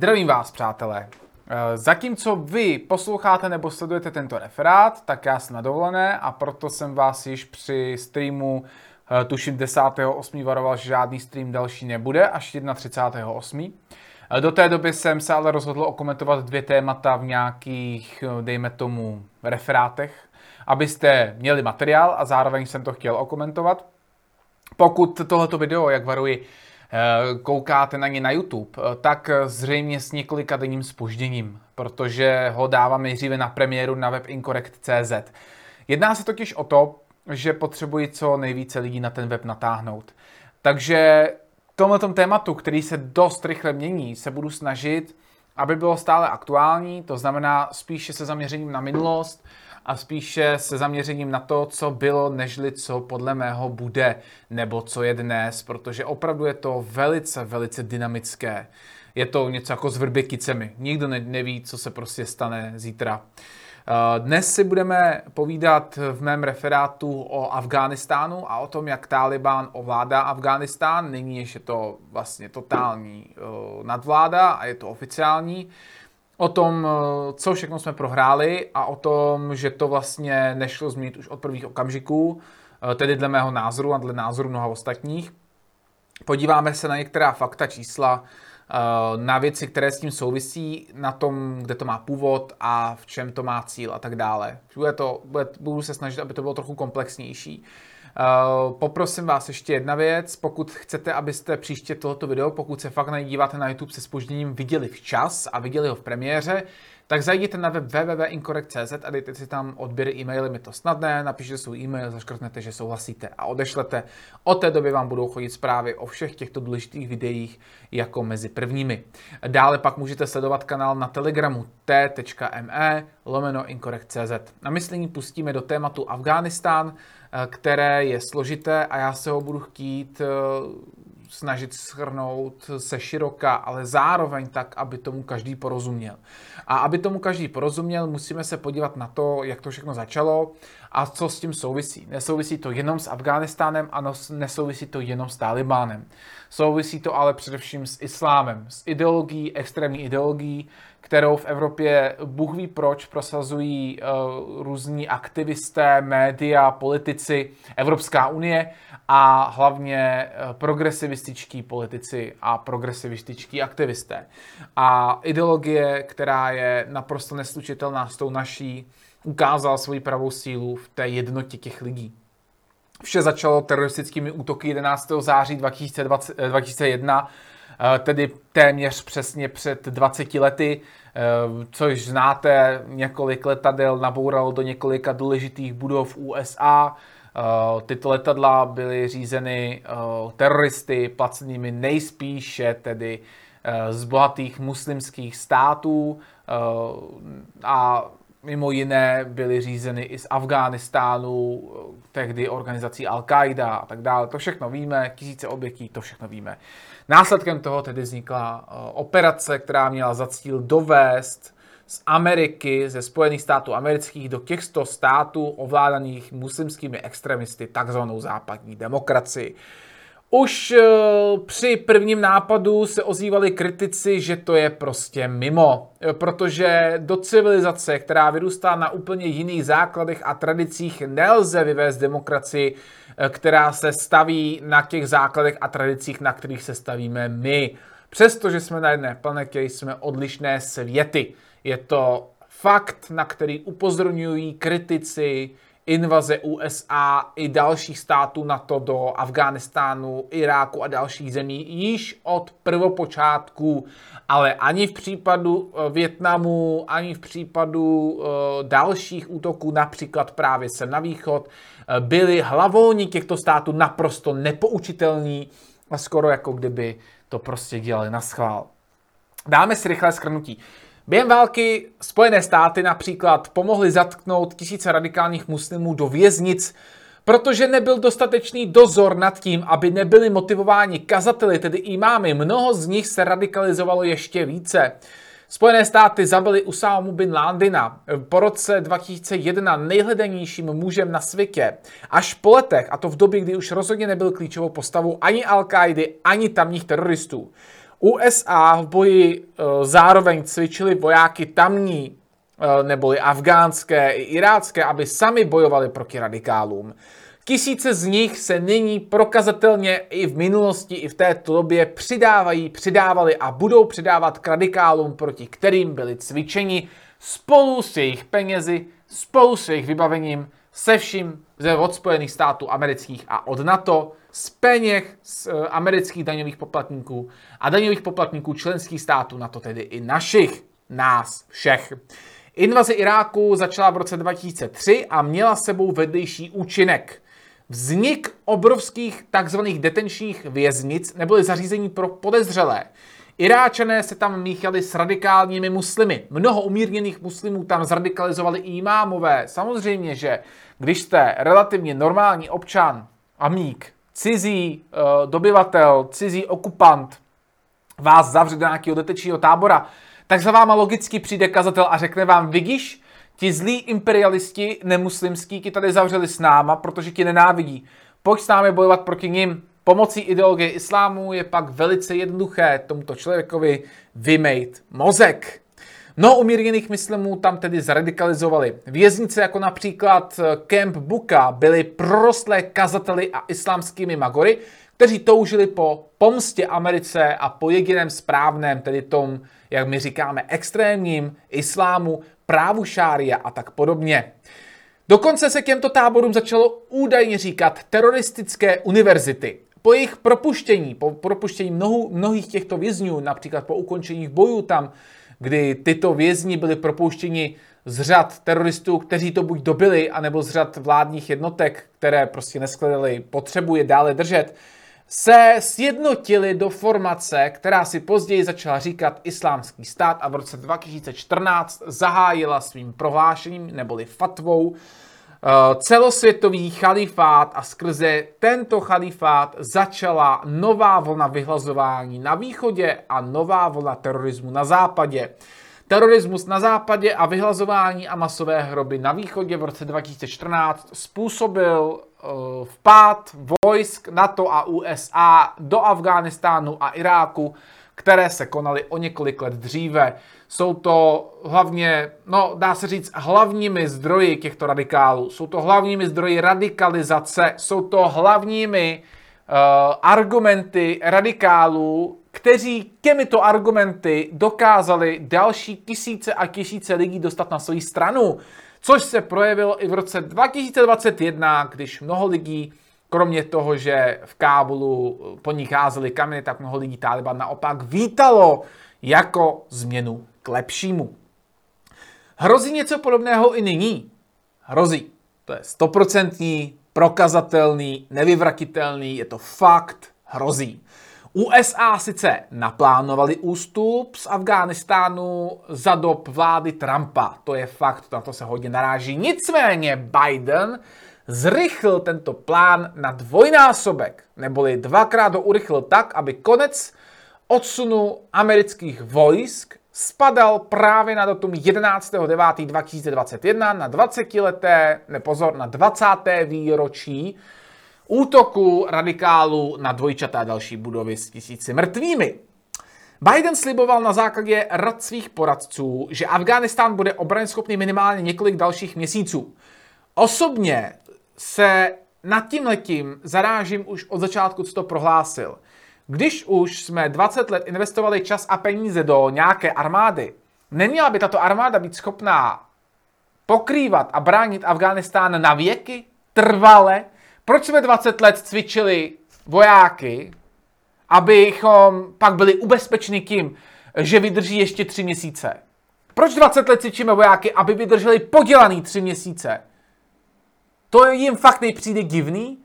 Zdravím vás, přátelé. Eh, zatímco vy posloucháte nebo sledujete tento referát, tak já jsem na dovolené a proto jsem vás již při streamu eh, tuším 10.8. varoval, že žádný stream další nebude až 31.8. Eh, do té doby jsem se ale rozhodl okomentovat dvě témata v nějakých, dejme tomu, referátech, abyste měli materiál a zároveň jsem to chtěl okomentovat. Pokud tohleto video, jak varuji, koukáte na ně na YouTube, eh, tak zřejmě s několika denním spožděním, protože ho dávám nejdříve na premiéru na web incorrect.cz. Jedná se totiž o to, že potřebuji co nejvíce lidí na ten web natáhnout. Takže tomhle tématu, který se dost rychle mění, se budu snažit, aby bylo stále aktuální, to znamená spíše se zaměřením na minulost, a spíše se zaměřením na to, co bylo, nežli co podle mého bude, nebo co je dnes, protože opravdu je to velice, velice dynamické. Je to něco jako s vrběkicemi. Nikdo neví, co se prostě stane zítra. Eh, dnes si budeme povídat v mém referátu o Afghánistánu a o tom, jak Taliban ovládá Afghánistán. Nyní ještě to vlastně totální eh, nadvláda a je to oficiální o tom, eh, co všechno jsme prohráli a o tom, že to vlastně nešlo změnit už od prvních okamžiků, eh, tedy dle mého názoru a dle názoru mnoha ostatních. Podíváme se na některá fakta, čísla, eh, na věci, které s tím souvisí, na tom, kde to má původ a v čem to má cíl a tak dále. Bude to, bude, budu se snažit, aby to bylo trochu komplexnější. Uh, poprosím vás ještě jedna věc, pokud chcete, abyste příště tohoto video, pokud se fakt na na YouTube se spožděním, viděli včas a viděli ho v premiéře, tak zajděte na web www.incorrect.cz a dejte si tam odběry e-maily, je to snadné, napište svůj e-mail, zaškrtnete, že souhlasíte a odešlete. Od té doby vám budou chodit zprávy o všech těchto důležitých videích jako mezi prvními. Dále pak můžete sledovat kanál na Telegramu t.me lomeno incorrect.cz. Na myslení pustíme do tématu Afghánistán, které je složité a já se ho budu chtít snažit shrnout se široka, ale zároveň tak, aby tomu každý porozuměl. A aby tomu každý porozuměl, musíme se podívat na to, jak to všechno začalo a co s tím souvisí. Nesouvisí to jenom s Afghánistánem a nesouvisí to jenom s Talibánem. Souvisí to ale především s islámem, s ideologií, extrémní ideologií, kterou v Evropě Bůh ví proč prosazují uh, různí aktivisté, média, politici, Evropská unie a hlavně uh, progresivističtí politici a progresivističtí aktivisté. A ideologie, která je naprosto neslučitelná s tou naší, ukázala svoji pravou sílu v té jednotě těch lidí. Vše začalo teroristickými útoky 11. září 2020, 2001, eh, tedy téměř přesně před 20 lety, eh, což znáte, několik letadel nabouralo do několika důležitých budov USA. Eh, tyto letadla byly řízeny teroristy placenými nejspíše tedy z bohatých muslimských států a mimo jiné byly řízeny i z Afghánistánu, tehdy organizací Al-Qaida a tak dále. To všechno víme, tisíce obětí, to všechno víme. Následkem toho tedy vznikla eh, operace, která měla za cíl dovést z Ameriky, ze Spojených států amerických do těchto států ovládaných muslimskými extremisty, takzvanou západní demokracii. Už eh, při prvním nápadu se ozývali kritici, že to je prostě mimo, eh, protože do civilizace, která vyrůstá na úplně jiných základech a tradicích, nelze vyvést demokracii, eh, která se staví na těch základech a tradicích, na kterých se stavíme my. Přestože jsme na jedné planetě, jsme odlišné světy. Je to fakt, na který upozorňují kritici, invaze USA i dalších států NATO do Afghánistánu, Iráku a dalších zemí již od prvopočátku, ale ani v případu eh, Větnamu, ani v případu uh, dalších útoků, například právě se na východ, uh, byli hlavoni těchto států naprosto nepoučitelní a skoro jako kdyby to prostě dělali na schvál. Dáme si rychlé schrnutí. Během války Spojené státy například pomohly zatknout tisíce radikálních muslimů do věznic, protože nebyl dostatečný dozor nad tím, aby nebyli motivováni kazateli, tedy imámy. Mnoho z nich se radikalizovalo ještě více. Spojené státy zabili Usámu bin Ládina po roce 2001 nejhledanějším mužem na světě. Až po letech, a to v době, kdy už rozhodně nebyl klíčovou postavou ani al ani tamních teroristů. USA v boji zároveň cvičili vojáky tamní, neboli afgánské i irácké, aby sami bojovali proti radikálům. Tisíce z nich se nyní prokazatelně i v minulosti, i v této době přidávají, přidávali a budou přidávat k radikálům, proti kterým byli cvičeni spolu s jejich penězi, spolu s jejich vybavením, se vším ze od Spojených států amerických a od NATO, z peněz z uh, amerických daňových poplatníků a daňových poplatníků členských států, na to tedy i našich, nás všech. Invaze Iráku začala v roce 2003 a měla sebou vedlejší účinek. Vznik obrovských takzvaných detenčních věznic nebyly zařízení pro podezřelé. Iráčané se tam míchali s radikálními muslimy. Mnoho umírněných muslimů tam zradikalizovali i imámové. Samozřejmě, že když jste relativně normální občan, amík, cizí uh, dobyvatel, cizí okupant, vás zavře do nějakého detečního tábora, tak za váma logicky přijde kazatel a řekne vám, vidíš, ti zlí imperialisti nemuslimský ti tady zavřeli s náma, protože ti nenávidí. Pojď s námi bojovat proti nim. Pomocí ideologie islámu je pak velice jednoduché tomuto člověkovi vymejt mozek. No umírněných muslimů tam tedy zradikalizovali. Věznice jako například Camp Buka byly prorostlé kazateli a islámskými magory, kteří toužili po pomstě Americe a po jediném správném, tedy tom, jak my říkáme, extrémním islámu, právu šária a tak podobně. Dokonce se k těmto táborům začalo údajně říkat teroristické univerzity. Po jejich propuštění, po propuštění mnohu, mnohých těchto vězňů, například po ukončení bojů tam, kdy tyto vězni byli propouštěni z řad teroristů, kteří to buď dobili, anebo z řad vládních jednotek, které prostě neskledaly potřebu je dále držet, se sjednotili do formace, která si později začala říkat Islámský stát a v roce 2014 zahájila svým prohlášením neboli fatvou celosvětový chalifát a skrze tento chalifát začala nová vlna vyhlazování na východě a nová vlna terorismu na západě. Terorismus na západě a vyhlazování a masové hroby na východě v roce 2014 způsobil uh, vpád vojsk NATO a USA do Afghánistánu a Iráku, které se konaly o několik let dříve. Jsou to hlavně, no dá se říct, hlavními zdroji těchto radikálů. Jsou to hlavními zdroji radikalizace, jsou to hlavními uh, argumenty radikálů, kteří těmito argumenty dokázali další tisíce a tisíce lidí dostat na svou stranu. Což se projevilo i v roce 2021, když mnoho lidí, kromě toho, že v Kábulu po nich házeli kameny, tak mnoho lidí Taliban naopak vítalo jako změnu k lepšímu. Hrozí něco podobného i nyní? Hrozí. To je stoprocentní, prokazatelný, nevyvratitelný, je to fakt, hrozí. USA sice naplánovali ústup z Afghánistánu za dob vlády Trumpa, to je fakt, na to se hodně naráží. Nicméně Biden zrychlil tento plán na dvojnásobek, neboli dvakrát ho urychlil tak, aby konec odsunu amerických vojsk spadal právě na datum 11.9.2021 na 20 leté, nepozor, na 20. výročí útoku radikálů na dvojčaté a další budovy s tisíci mrtvými. Biden sliboval na základě rad svých poradců, že Afghánistán bude schopný minimálně několik dalších měsíců. Osobně se nad tím letím zarážím už od začátku, co to prohlásil. Když už jsme 20 let investovali čas a peníze do nějaké armády, neměla by tato armáda být schopná pokrývat a bránit Afghánistán na věky, trvale, proč jsme 20 let cvičili vojáky, abychom pak byli ubezpečeni tím, že vydrží ještě tři měsíce? Proč 20 let cvičíme vojáky, aby vydrželi podělaný tři měsíce? To jim fakt nejpřijde divný?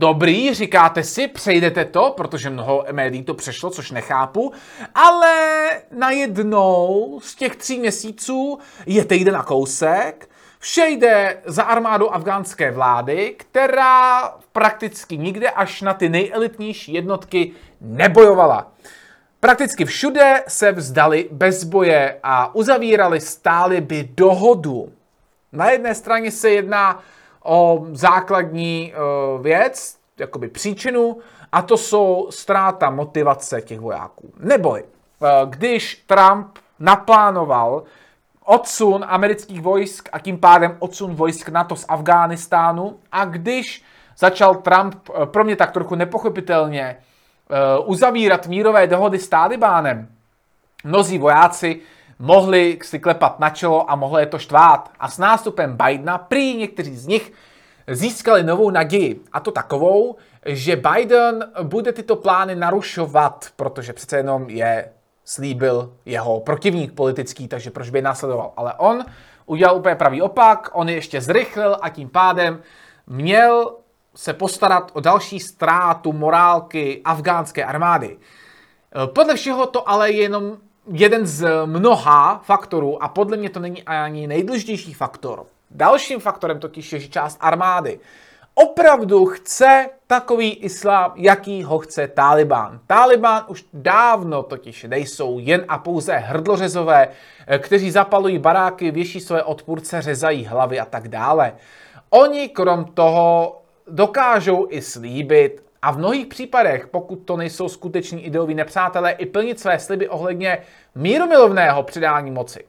Dobrý, říkáte si, přejdete to, protože mnoho médií to přešlo, což nechápu, ale najednou z těch tří měsíců je týden a kousek Vše jde za armádou afgánské vlády, která prakticky nikde až na ty nejelitnější jednotky nebojovala. Prakticky všude se vzdali bez boje a uzavírali stály by dohodu. Na jedné straně se jedná o základní uh, věc, jakoby příčinu, a to jsou ztráta motivace těch vojáků. Neboli, eh, když Trump naplánoval odsun amerických vojsk a tím pádem odsun vojsk NATO z Afghánistánu a když začal Trump eh, pro mě tak trochu nepochopitelně eh, uzavírat mírové dohody s Talibánem, mnozí vojáci mohli si klepat na čelo a mohlo je to štvát. A s nástupem Bidena prý někteří z nich získali novou naději. A to takovou, že Biden bude tyto plány narušovat, protože přece jenom je slíbil jeho protivník politický, takže proč by je následoval. Ale on udělal úplně pravý opak, on je ještě zrychlil a tím pádem měl se postarat o další ztrátu morálky afgánské armády. Podle všeho to ale je jenom jeden z mnoha faktorů a podle mě to není ani nejdůležitější faktor. Dalším faktorem totiž je, že část armády opravdu chce takový islám, jaký ho chce Taliban. Taliban už dávno totiž nejsou jen a pouze hrdlořezové, eh, kteří zapalují baráky, věší své odpůrce, řezají hlavy a tak dále. Oni krom toho dokážou i slíbit a v mnohých případech, pokud to nejsou skuteční ideoví nepřátelé, i plnit své sliby ohledně míromilovného předání moci.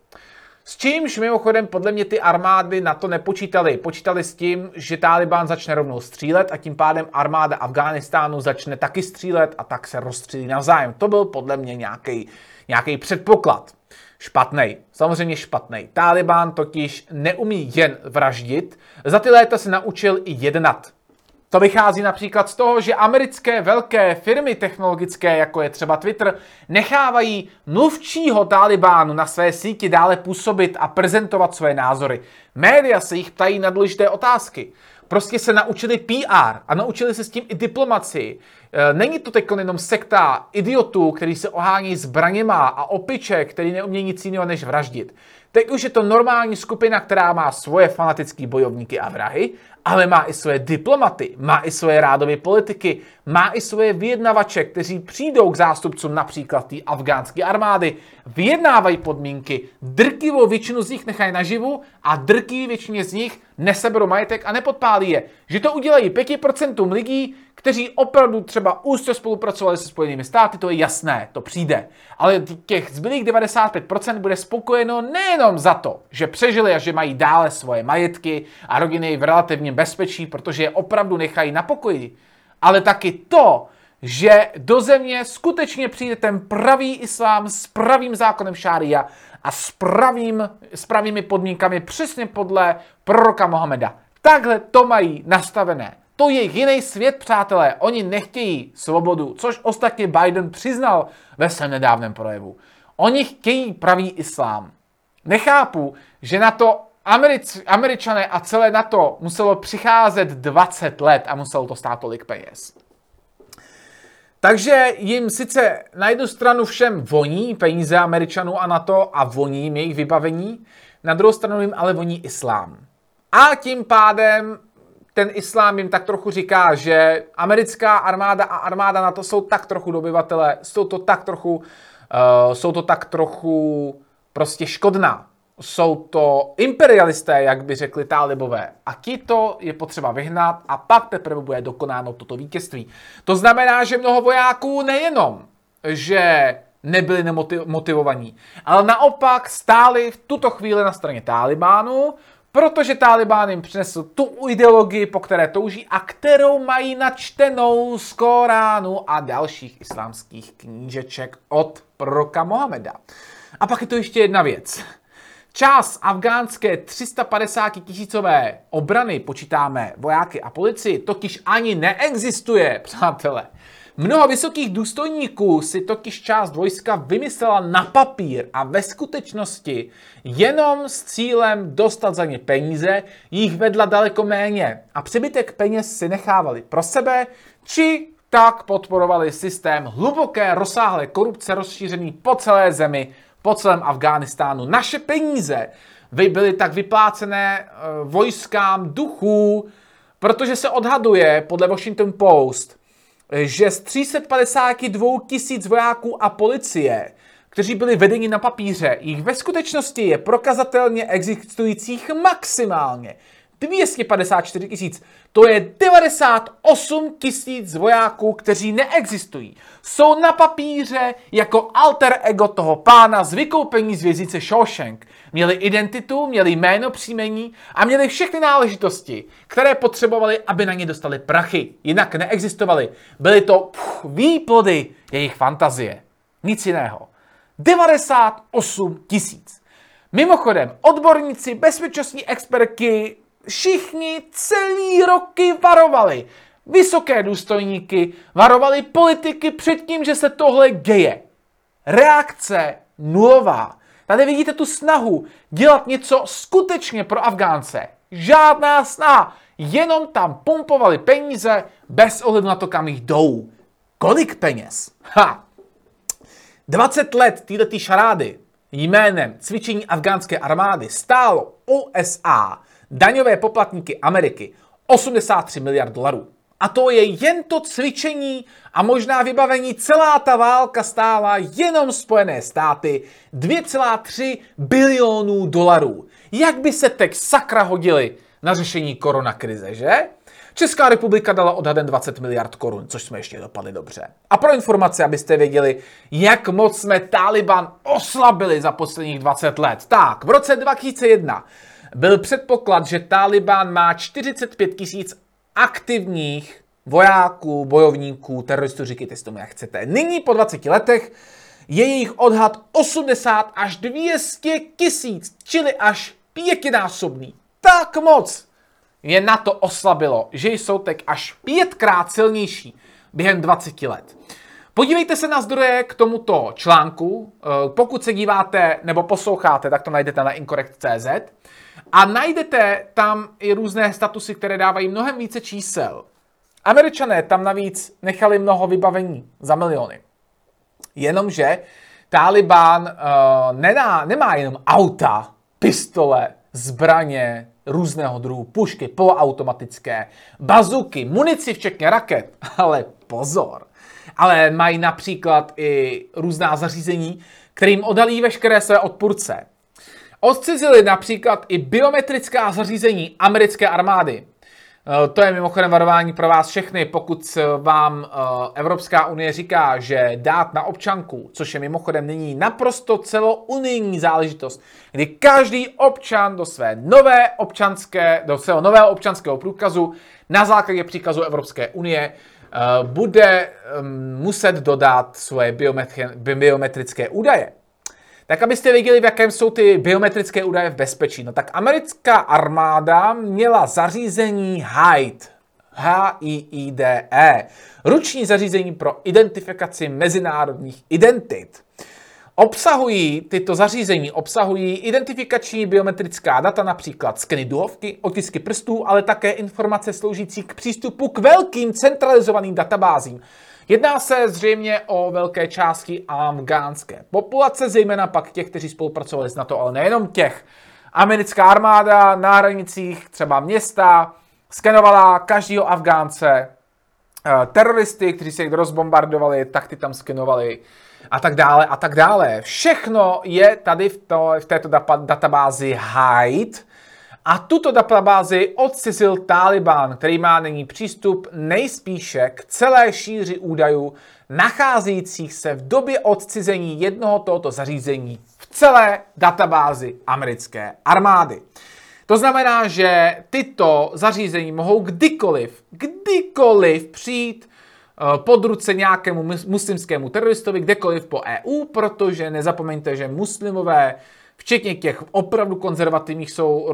S čímž mimochodem podle mě ty armády na to nepočítali. Počítali s tím, že Taliban začne rovnou střílet a tím pádem armáda Afghánistánu začne taky střílet a tak se rozstřílí navzájem. To byl podle mě nějaký, nějaký předpoklad. Špatný, samozřejmě špatný. Taliban totiž neumí jen vraždit, za ty léta se naučil i jednat. To vychází například z toho, že americké velké firmy technologické, jako je třeba Twitter, nechávají mluvčího Talibánu na své síti dále působit a prezentovat své názory. Média se jich ptají na důležité otázky. Prostě se naučili PR a naučili se s tím i diplomaci. E, není to teď jenom sekta idiotů, který se ohání zbraněma a opiček, který neumějí nic jiného než vraždit. Teď už je to normální skupina, která má svoje fanatické bojovníky a vrahy, ale má i svoje diplomaty, má i svoje rádové politiky, má i svoje vyjednavače, kteří přijdou k zástupcům například té afgánské armády, vyjednávají podmínky, drtivou většinu z nich nechají naživu a drtivý většině z nich neseberou majetek a nepodpálí je. Že to udělají 5% lidí, kteří opravdu třeba úzce spolupracovali se Spojenými státy, to je jasné, to přijde. Ale těch zbylých 95% bude spokojeno nejenom za to, že přežili a že mají dále svoje majetky a rodiny v relativním bezpečí, protože je opravdu nechají na pokoji, ale taky to, že do země skutečně přijde ten pravý islám s pravým zákonem šária a s, pravým, s pravými podmínkami přesně podle proroka Mohameda. Takhle to mají nastavené. To je jiný svět, přátelé. Oni nechtějí svobodu, což ostatně Biden přiznal ve svém nedávném projevu. Oni chtějí pravý islám. Nechápu, že na to Americ, Američané a celé NATO muselo přicházet 20 let a muselo to stát tolik peněz. Takže jim sice na jednu stranu všem voní peníze Američanů a NATO a voní jim jejich vybavení, na druhou stranu jim ale voní islám. A tím pádem ten islám jim tak trochu říká, že americká armáda a armáda na to jsou tak trochu dobyvatele, jsou to tak trochu, uh, jsou to tak trochu prostě škodná. Jsou to imperialisté, jak by řekli talibové. A to je potřeba vyhnat a pak teprve bude dokonáno toto vítězství. To znamená, že mnoho vojáků nejenom, že nebyli nemotivovaní, ale naopak stáli v tuto chvíli na straně Talibánu, Protože Taliban jim přinesl tu ideologii, po které touží a kterou mají načtenou z Koránu a dalších islámských knížeček od proroka Mohameda. A pak je to ještě jedna věc. Část afgánské 350 tisícové obrany, počítáme vojáky a policii, totiž ani neexistuje, přátelé. Mnoho vysokých důstojníků si totiž část vojska vymyslela na papír a ve skutečnosti jenom s cílem dostat za ně peníze jich vedla daleko méně a přebytek peněz si nechávali pro sebe či tak podporovali systém hluboké rozsáhlé korupce rozšířený po celé zemi, po celém Afghánistánu. Naše peníze byly tak vyplácené eh, vojskám duchů, protože se odhaduje podle Washington Post, že z 352 tisíc vojáků a policie, kteří byli vedeni na papíře, jich ve skutečnosti je prokazatelně existujících maximálně 254 tisíc. To je 98 tisíc vojáků, kteří neexistují. Jsou na papíře jako alter ego toho pána z vykoupení z věznice Shawshank. Měli identitu, měli jméno, příjmení a měli všechny náležitosti, které potřebovali, aby na ně dostali prachy. Jinak neexistovaly. Byly to pff, výplody jejich fantazie. Nic jiného. 98 tisíc. Mimochodem, odborníci, bezpečnostní expertky, všichni celý roky varovali. Vysoké důstojníky varovali politiky před tím, že se tohle děje. Reakce nulová. Tady vidíte tu snahu dělat něco skutečně pro Afgánce. Žádná snaha, jenom tam pumpovali peníze bez ohledu na to, kam jich jdou. Kolik peněz? Ha! 20 let této šarády jménem cvičení afgánské armády stálo USA, daňové poplatníky Ameriky, 83 miliard dolarů. A to je jen to cvičení a možná vybavení. Celá ta válka stála jenom Spojené státy 2,3 bilionů dolarů. Jak by se teď sakra hodili na řešení koronakrize, že? Česká republika dala odhadem 20 miliard korun, což jsme ještě dopadli dobře. A pro informaci, abyste věděli, jak moc jsme Taliban oslabili za posledních 20 let. Tak, v roce 2001 byl předpoklad, že Taliban má 45 tisíc aktivních vojáků, bojovníků, teroristů, říkejte si tomu, jak chcete. Nyní po 20 letech je jejich odhad 80 až 200 tisíc, čili až pětinásobný. Tak moc je na to oslabilo, že jsou teď až pětkrát silnější během 20 let. Podívejte se na zdroje k tomuto článku. Eh, pokud se díváte nebo posloucháte, tak to najdete na incorrect.cz. A najdete tam i různé statusy, které dávají mnohem více čísel. Američané tam navíc nechali mnoho vybavení za miliony. Jenomže Taliban uh, nená, nemá jenom auta, pistole, zbraně, různého druhu, pušky, poloautomatické, bazuky, munici včetně raket. Ale pozor, ale mají například i různá zařízení, kterým odhalí veškeré své odpůrce. Odcizili například i biometrická zařízení americké armády. Eh, to je mimochodem varování pro vás všechny, pokud vám eh, Evropská unie říká, že dát na občanku, což je mimochodem nyní naprosto celounijní záležitost, kdy každý občan do své nové občanské, do svého nového občanského průkazu na základě příkazu Evropské unie eh, bude muset dodat svoje biometrické údaje tak abyste věděli, v jakém jsou ty biometrické údaje v bezpečí. No tak americká armáda měla zařízení HIDE, H-I-I-D-E, ruční zařízení pro identifikaci mezinárodních identit. Obsahují tyto zařízení, obsahují identifikační biometrická data, například skeny duhovky, otisky prstů, ale také informace sloužící k přístupu k velkým centralizovaným databázím. Jedná se zřejmě o velké části afgánské populace, zejména pak těch, kteří spolupracovali s NATO, ale nejenom těch. Americká armáda na hranicích, třeba města, skenovala každého Afgánce, eh, teroristy, kteří se jich rozbombardovali, tak ty tam skenovali a tak dále a tak dále. Všechno je tady v, to, v této databázi HIDE, a tuto databázi odcizil Taliban, který má nyní přístup nejspíše k celé šíři údajů nacházejících se v době odcizení jednoho tohoto zařízení v celé databázi americké armády. To znamená, že tyto zařízení mohou kdykoliv, kdykoliv přijít eh, pod ruce nějakému muslimskému teroristovi, kdekoliv po EU, protože nezapomeňte, že muslimové včetně těch opravdu konzervativních, jsou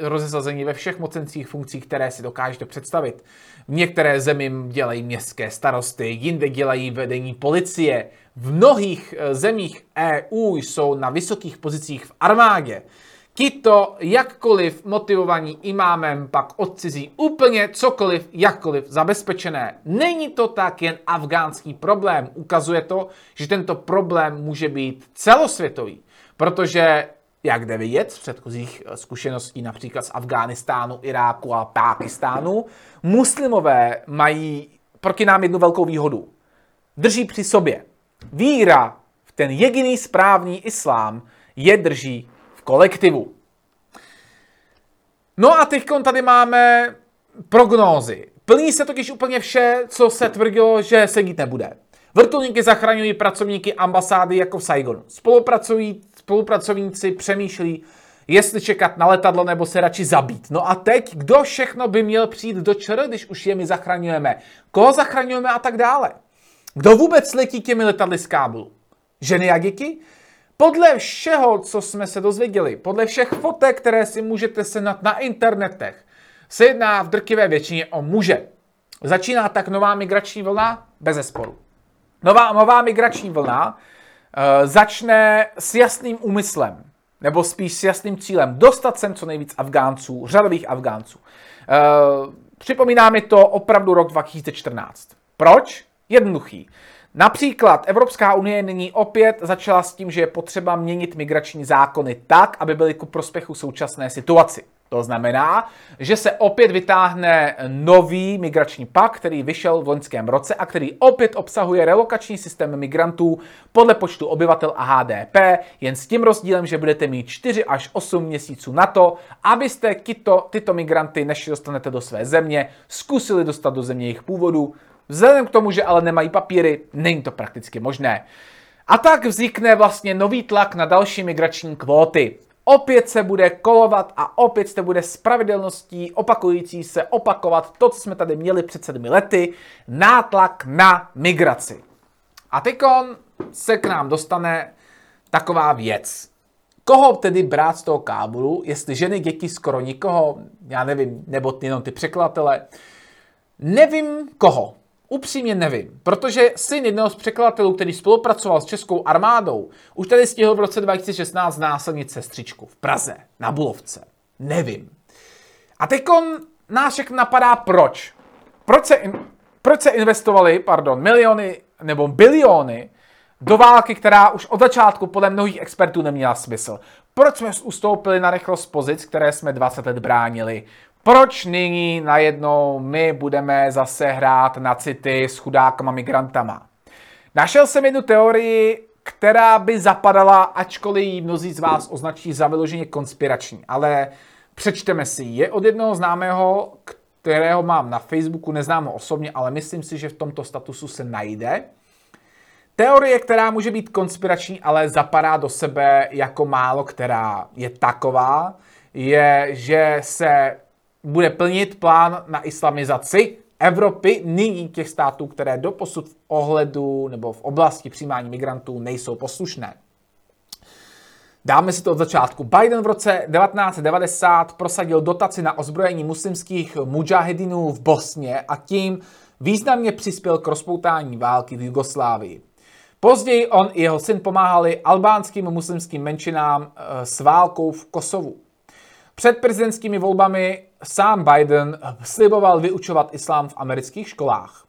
rozesazeni ve všech mocenských funkcích, které si dokážete představit. V některé zemi dělají městské starosty, jinde dělají vedení policie. V mnohých eh, zemích EU jsou na vysokých pozicích v armádě. Tito jakkoliv motivovaní imámem pak odcizí úplně cokoliv, jakkoliv zabezpečené. Není to tak jen afgánský problém. Ukazuje to, že tento problém může být celosvětový. Protože, jak jde vidět z předchozích eh, zkušeností například z Afghánistánu, Iráku a Pákistánu, muslimové mají proti nám jednu velkou výhodu. Drží při sobě. Víra v ten jediný správný islám je drží v kolektivu. No a teď tady máme prognózy. Plní se totiž úplně vše, co se tvrdilo, že se dít nebude. Vrtulníky zachraňují pracovníky ambasády jako v Saigonu. Spolupracují, spolupracovníci přemýšlí, jestli čekat na letadlo nebo se radši zabít. No a teď, kdo všechno by měl přijít do ČR, když už je my zachraňujeme? Koho zachraňujeme a tak dále? Kdo vůbec letí těmi letadly z Kábulu? Ženy a děti? Podle všeho, co jsme se dozvěděli, podle všech fotek, které si můžete senat na internetech, se jedná v drtivé většině o muže. Začíná tak nová migrační vlna? Bez zesporu. Nová, nová migrační vlna začne s jasným úmyslem, nebo spíš s jasným cílem, dostat sem co nejvíc Afgánců, řadových Afgánců. Uh, připomíná mi to opravdu rok 2014. Proč? Jednoduchý. Například Evropská unie nyní opět začala s tím, že je potřeba měnit migrační zákony tak, aby byly ku prospěchu současné situaci. To znamená, že se opět vytáhne nový migrační pak, který vyšel v loňském roce a který opět obsahuje relokační systém migrantů podle počtu obyvatel a HDP, jen s tím rozdílem, že budete mít 4 až 8 měsíců na to, abyste tyto, tyto migranty, než dostanete do své země, zkusili dostat do země jejich původu. Vzhledem k tomu, že ale nemají papíry, není to prakticky možné. A tak vznikne vlastně nový tlak na další migrační kvóty opět se bude kolovat a opět se bude s pravidelností opakující se opakovat to, co jsme tady měli před sedmi lety, nátlak na migraci. A teďkon se k nám dostane taková věc. Koho tedy brát z toho Kábulu, jestli ženy, děti, skoro nikoho, já nevím, nebo jenom ty překladatele, nevím koho. Upřímně nevím, protože syn jednoho z překladatelů, který spolupracoval s českou armádou, už tady stihl v roce 2016 násilnit sestřičku v Praze, na Bulovce. Nevím. A teď nás všechny napadá proč. Proč se, in, proč se investovali, pardon, miliony nebo biliony do války, která už od začátku podle mnohých expertů neměla smysl. Proč jsme ustoupili na rychlost pozic, které jsme 20 let bránili? Proč nyní najednou my budeme zase hrát na city s chudákama migrantama? Našel jsem jednu teorii, která by zapadala, ačkoliv ji mnozí z vás označí za vyloženě konspirační, ale přečteme si. Je od jednoho známého, kterého mám na Facebooku, neznám ho osobně, ale myslím si, že v tomto statusu se najde. Teorie, která může být konspirační, ale zapadá do sebe jako málo která je taková, je, že se bude plnit plán na islamizaci Evropy, nyní těch států, které doposud v ohledu nebo v oblasti přijímání migrantů nejsou poslušné. Dáme si to od začátku. Biden v roce 1990 prosadil dotaci na ozbrojení muslimských mujahedinů v Bosně a tím významně přispěl k rozpoutání války v Jugoslávii. Později on i jeho syn pomáhali albánským muslimským menšinám eh, s válkou v Kosovu. Před prezidentskými volbami sám Biden sliboval vyučovat islám v amerických školách.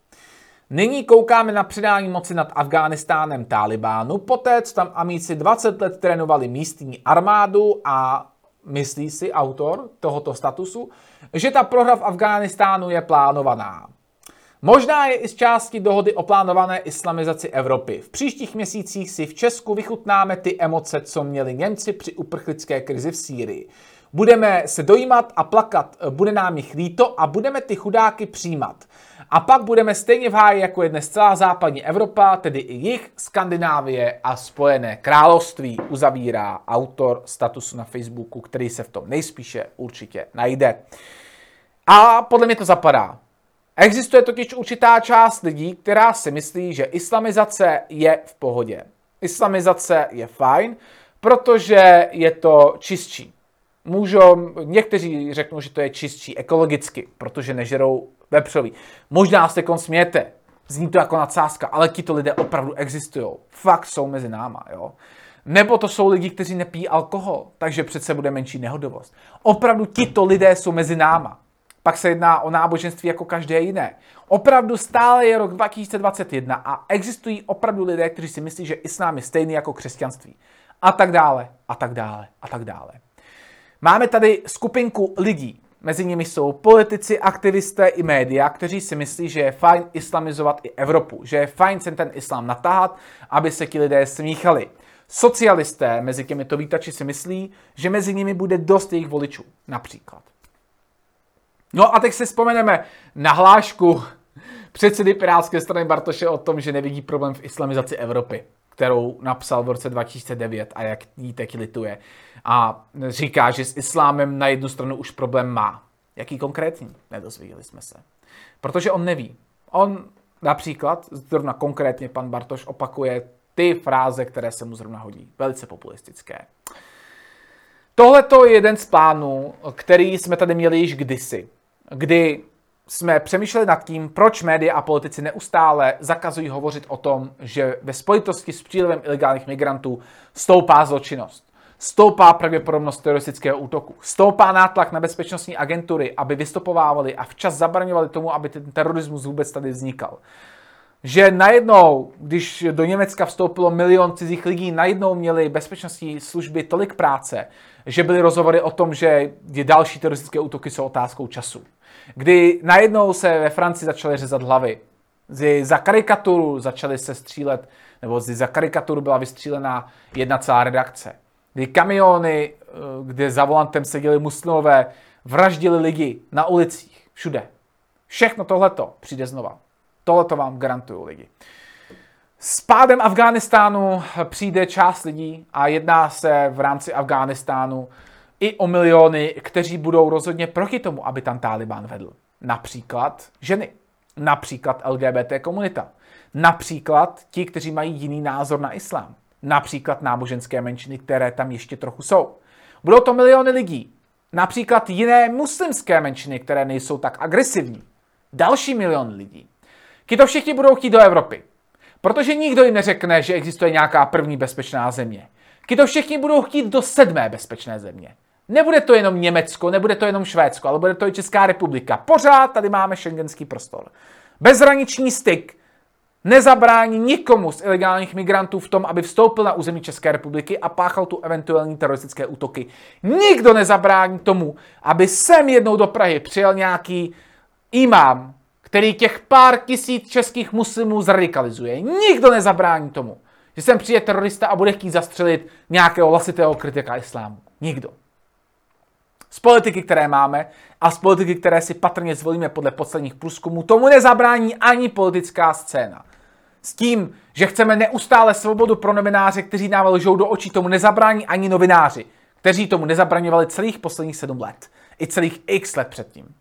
Nyní koukáme na předání moci nad Afghánistánem Talibánu, poté co tam amíci 20 let trénovali místní armádu a myslí si autor tohoto statusu, že ta prohra v Afghánistánu je plánovaná. Možná je i z části dohody o plánované islamizaci Evropy. V příštích měsících si v Česku vychutnáme ty emoce, co měli Němci při uprchlické krizi v Sýrii. Budeme se dojímat a plakat, bude nám jich líto a budeme ty chudáky přijímat. A pak budeme stejně v háji, jako je dnes celá západní Evropa, tedy i jich, Skandinávie a Spojené království, uzavírá autor statusu na Facebooku, který se v tom nejspíše určitě najde. A podle mě to zapadá. Existuje totiž určitá část lidí, která si myslí, že islamizace je v pohodě. Islamizace je fajn, protože je to čistší. Můžou, někteří řeknou, že to je čistší ekologicky, protože nežerou vepřový. Možná se kon smějete, zní to jako nadsázka, ale tito lidé opravdu existují. Fakt jsou mezi náma, jo. Nebo to jsou lidi, kteří nepíjí alkohol, takže přece bude menší nehodovost. Opravdu tito lidé jsou mezi náma. Pak se jedná o náboženství jako každé jiné. Opravdu stále je rok 2021 a existují opravdu lidé, kteří si myslí, že islám je stejný jako křesťanství. A tak dále, a tak dále, a tak dále. Máme tady skupinku lidí. Mezi nimi jsou politici, aktivisté i média, kteří si myslí, že je fajn islamizovat i Evropu, že je fajn sem ten islám natáhat, aby se ti lidé smíchali. Socialisté mezi těmito vítači si myslí, že mezi nimi bude dost jejich voličů, například. No a teď si vzpomeneme na hlášku předsedy Pirátské strany Bartoše o tom, že nevidí problém v islamizaci Evropy, kterou napsal v roce 2009 a jak jí teď lituje. A říká, že s islámem na jednu stranu už problém má. Jaký konkrétní? Nedozvěděli jsme se. Protože on neví. On například, zrovna konkrétně pan Bartoš opakuje ty fráze, které se mu zrovna hodí. Velice populistické. Tohle je jeden z plánů, který jsme tady měli již kdysi, kdy jsme přemýšleli nad tím, proč média a politici neustále zakazují hovořit o tom, že ve spojitosti s přílivem ilegálních migrantů stoupá zločinnost. Stoupá pravděpodobnost teroristického útoku. Stoupá nátlak na bezpečnostní agentury, aby vystupovávali a včas zabraňovali tomu, aby ten terorismus vůbec tady vznikal. Že najednou, když do Německa vstoupilo milion cizích lidí, najednou měli bezpečnostní služby tolik práce, že byly rozhovory o tom, že další teroristické útoky jsou otázkou času kdy najednou se ve Francii začaly řezat hlavy. Za karikaturu začaly se střílet, nebo za karikaturu byla vystřílená jedna celá redakce. Kdy kamiony, eh, kde za volantem seděli muslimové, vraždili lidi na ulicích, všude. Všechno tohleto přijde znova. Tohleto vám garantuju lidi. S pádem Afghánistánu přijde část lidí a jedná se v rámci Afghánistánu i o miliony, kteří budou rozhodně proti tomu, aby tam Taliban vedl. Například ženy, například LGBT komunita, například ti, kteří mají jiný názor na islám, například náboženské menšiny, které tam ještě trochu jsou. Budou to miliony lidí, například jiné muslimské menšiny, které nejsou tak agresivní. Další milion lidí. to všichni budou chtít do Evropy, protože nikdo jim neřekne, že existuje nějaká první bezpečná země. to všichni budou chtít do sedmé bezpečné země. Nebude to jenom Německo, nebude to jenom Švédsko, ale bude to i Česká republika. Pořád tady máme šengenský prostor. Bezhraniční styk nezabrání nikomu z ilegálních migrantů v tom, aby vstoupil na území České republiky a páchal tu eventuální teroristické útoky. Nikdo nezabrání tomu, aby sem jednou do Prahy přijel nějaký imám, který těch pár tisíc českých muslimů zradikalizuje. Nikdo nezabrání tomu, že sem přijde terorista a bude chtít zastřelit nějakého lasitého kritika islámu. Nikdo z politiky, které máme a z politiky, které si patrně zvolíme podle posledních průzkumů, tomu nezabrání ani politická scéna. S tím, že chceme neustále svobodu pro novináře, kteří nám lžou do očí, tomu nezabrání ani novináři, kteří tomu nezabraňovali celých posledních sedm let. I celých x let předtím.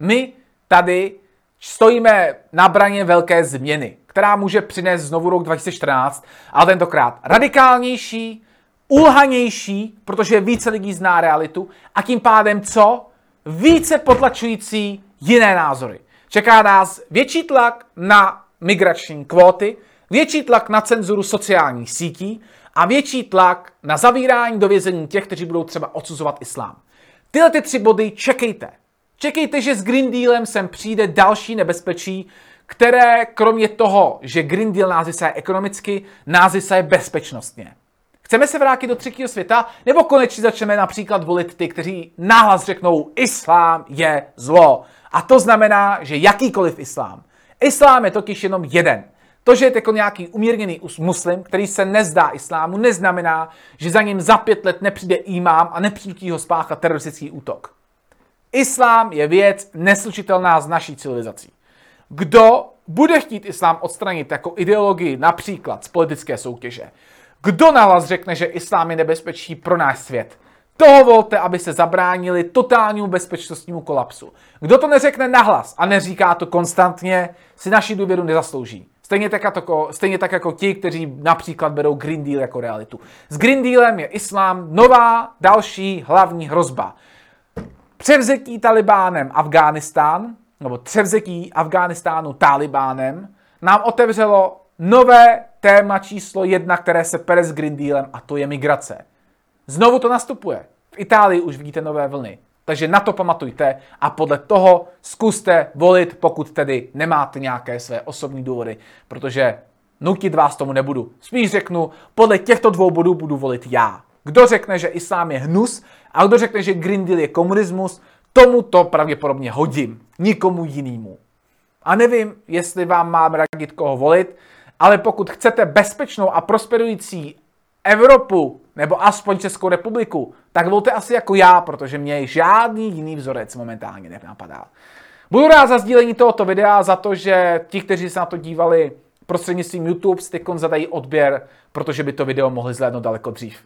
My tady stojíme na braně velké změny, která může přinést znovu rok 2014, ale tentokrát radikálnější, ulhanější, protože více lidí zná realitu a tím pádem co? Více potlačující jiné názory. Čeká nás větší tlak na migrační kvóty, větší tlak na cenzuru sociálních sítí a větší tlak na zavírání do vězení těch, kteří budou třeba odsuzovat islám. Tyhle ty tři body čekejte. Čekejte, že s Green Dealem sem přijde další nebezpečí, které kromě toho, že Green Deal nás ekonomicky, nás bezpečnostně. Chceme se vrátit do třetího světa, nebo konečně začneme například volit ty, kteří náhlas řeknou, islám je zlo. A to znamená, že jakýkoliv islám. Islám je totiž jenom jeden. To, že je jako nějaký umírněný muslim, který se nezdá islámu, neznamená, že za ním za pět let nepřijde imám a nepřijde ho spáchat teroristický útok. Islám je věc neslučitelná s naší civilizací. Kdo bude chtít islám odstranit jako ideologii například z politické soutěže, kdo nahlas řekne, že islám je nebezpečí pro náš svět? Toho volte, aby se zabránili totálnímu bezpečnostnímu kolapsu. Kdo to neřekne nahlas a neříká to konstantně, si naši důvěru nezaslouží. Stejně tak, jako, stejně tak jako ti, kteří například berou Green Deal jako realitu. S Green Dealem je islám nová další hlavní hrozba. Převzetí Talibánem Afghánistán, nebo převzetí Afghánistánu Talibánem, nám otevřelo nové téma číslo jedna, které se pere s Green Dealem a to je migrace. Znovu to nastupuje. V Itálii už vidíte nové vlny. Takže na to pamatujte a podle toho zkuste volit, pokud tedy nemáte nějaké své osobní důvody, protože nutit vás tomu nebudu. Spíš řeknu, podle těchto dvou bodů budu volit já. Kdo řekne, že islám je hnus a kdo řekne, že Green Deal je komunismus, tomu to pravděpodobně hodím. Nikomu jinému. A nevím, jestli vám mám radit koho volit, ale pokud chcete bezpečnou a prosperující Evropu nebo aspoň Českou republiku, tak volte asi jako já, protože mě žádný jiný vzorec momentálně nenapadá. Budu rád za sdílení tohoto videa, za to, že ti, kteří se na to dívali prostřednictvím YouTube, stykon zadají odběr, protože by to video mohli zhlédnout daleko dřív.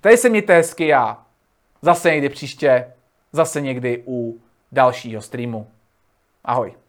Tady se mějte hezky a zase někdy příště, zase někdy u dalšího streamu. Ahoj.